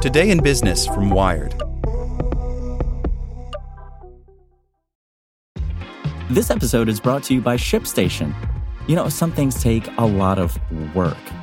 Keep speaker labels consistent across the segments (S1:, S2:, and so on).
S1: Today in Business from Wired.
S2: This episode is brought to you by ShipStation. You know, some things take a lot of work,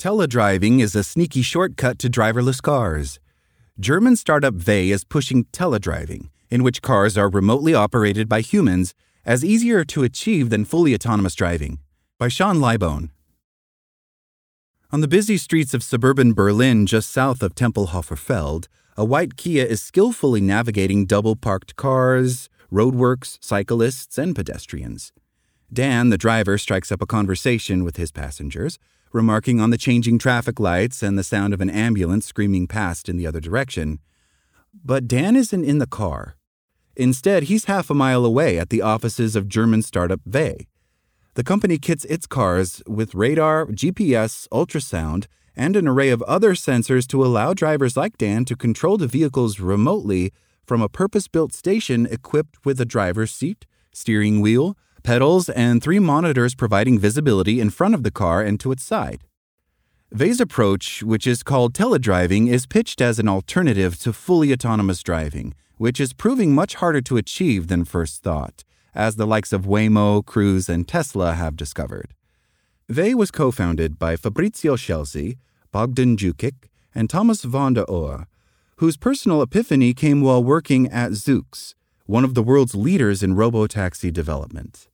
S3: Teledriving is a sneaky shortcut to driverless cars. German startup Vay is pushing teledriving, in which cars are remotely operated by humans, as easier to achieve than fully autonomous driving. By Sean Libone. On the busy streets of suburban Berlin just south of Tempelhofer Feld, a white Kia is skillfully navigating double parked cars, roadworks, cyclists, and pedestrians. Dan, the driver, strikes up a conversation with his passengers, remarking on the changing traffic lights and the sound of an ambulance screaming past in the other direction. But Dan isn't in the car. Instead, he's half a mile away at the offices of German startup Vay. The company kits its cars with radar, GPS, ultrasound, and an array of other sensors to allow drivers like Dan to control the vehicles remotely from a purpose built station equipped with a driver's seat, steering wheel, pedals, and three monitors providing visibility in front of the car and to its side. Vay's approach, which is called teledriving, is pitched as an alternative to fully autonomous driving, which is proving much harder to achieve than first thought, as the likes of Waymo, Cruise, and Tesla have discovered. Vay was co founded by Fabrizio Scelsi, Bogdan Djukic, and Thomas von der Ohe, whose personal epiphany came while working at Zoox, one of the world's leaders in robotaxi development.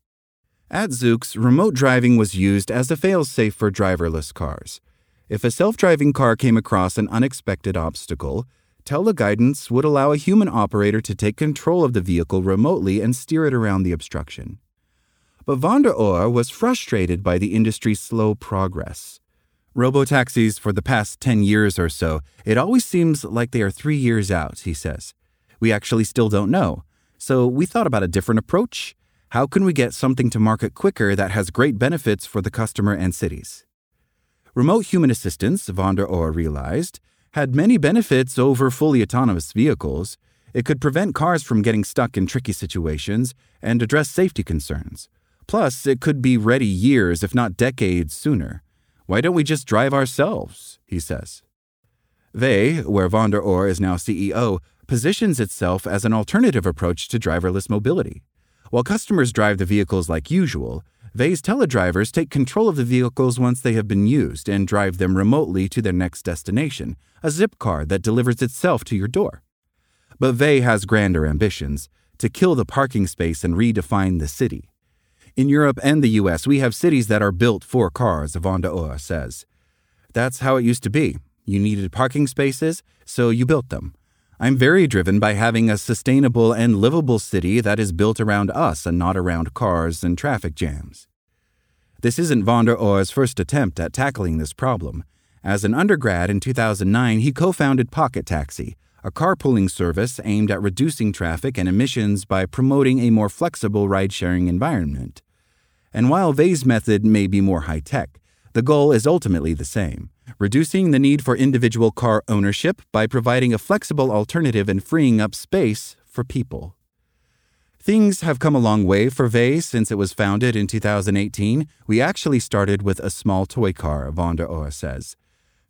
S3: At Zoox, remote driving was used as a failsafe for driverless cars. If a self driving car came across an unexpected obstacle, teleguidance would allow a human operator to take control of the vehicle remotely and steer it around the obstruction. But von der Ohe was frustrated by the industry's slow progress. Robotaxis for the past 10 years or so, it always seems like they are three years out, he says. We actually still don't know. So we thought about a different approach how can we get something to market quicker that has great benefits for the customer and cities? Remote human assistance, von der Ohe realized, had many benefits over fully autonomous vehicles. It could prevent cars from getting stuck in tricky situations and address safety concerns. Plus, it could be ready years, if not decades, sooner. Why don't we just drive ourselves? he says. Vay, where von der Ohe is now CEO, positions itself as an alternative approach to driverless mobility. While customers drive the vehicles like usual, Vay's teledrivers take control of the vehicles once they have been used and drive them remotely to their next destination, a zip car that delivers itself to your door. But Vay has grander ambitions to kill the parking space and redefine the city. In Europe and the US, we have cities that are built for cars, der Ohe says. That's how it used to be. You needed parking spaces, so you built them. I'm very driven by having a sustainable and livable city that is built around us and not around cars and traffic jams. This isn't von der Ohe's first attempt at tackling this problem. As an undergrad in 2009, he co founded Pocket Taxi, a carpooling service aimed at reducing traffic and emissions by promoting a more flexible ride sharing environment. And while Vay's method may be more high tech, the goal is ultimately the same reducing the need for individual car ownership by providing a flexible alternative and freeing up space for people. Things have come a long way for Vay since it was founded in 2018. We actually started with a small toy car, von der Ohe says.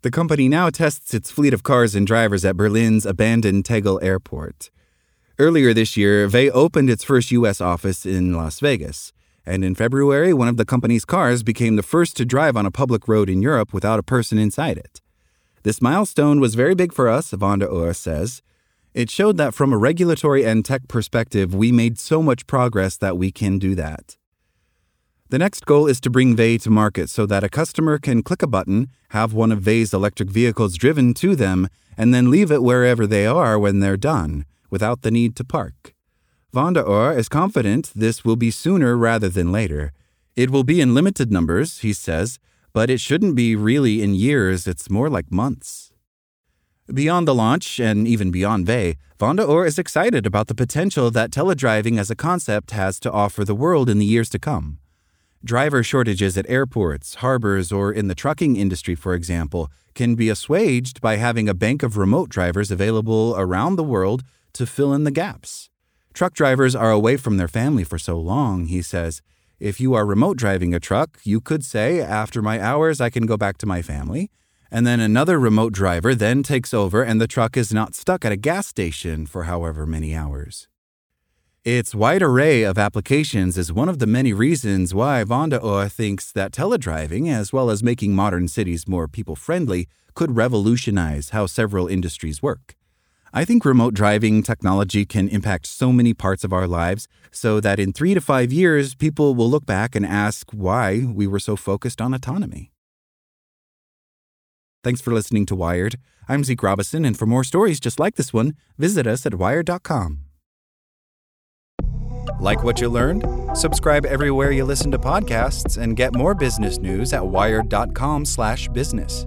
S3: The company now tests its fleet of cars and drivers at Berlin's abandoned Tegel Airport. Earlier this year, Vay opened its first U.S. office in Las Vegas, And in February, one of the company's cars became the first to drive on a public road in Europe without a person inside it. This milestone was very big for us, Von der Ohe says. It showed that from a regulatory and tech perspective, we made so much progress that we can do that. The next goal is to bring Vay to market so that a customer can click a button, have one of Vay's electric vehicles driven to them, and then leave it wherever they are when they're done, without the need to park. Von der Ohe is confident this will be sooner rather than later. It will be in limited numbers, he says, but it shouldn't be really in years, it's more like months. Beyond the launch, and even beyond Vay, Von der Ohe is excited about the potential that teledriving as a concept has to offer the world in the years to come. Driver shortages at airports, harbors, or in the trucking industry, for example, can be assuaged by having a bank of remote drivers available around the world to fill in the gaps. Truck drivers are away from their family for so long, he says. If you are remote driving a truck, you could say, after my hours, I can go back to my family. And then another remote driver then takes over, and the truck is not stuck at a gas station for however many hours. Its wide array of applications is one of the many reasons why Van der thinks that teledriving, as well as making modern cities more people friendly, could revolutionize how several industries work. I think remote driving technology can impact so many parts of our lives so that in three to five years, people will look back and ask why we were so focused on autonomy. Thanks for listening to Wired. I'm Zeke Robison, and for more stories just like this one, visit us at wired.com.
S1: Like what you learned? Subscribe everywhere you listen to podcasts and get more business news at wired.com/business.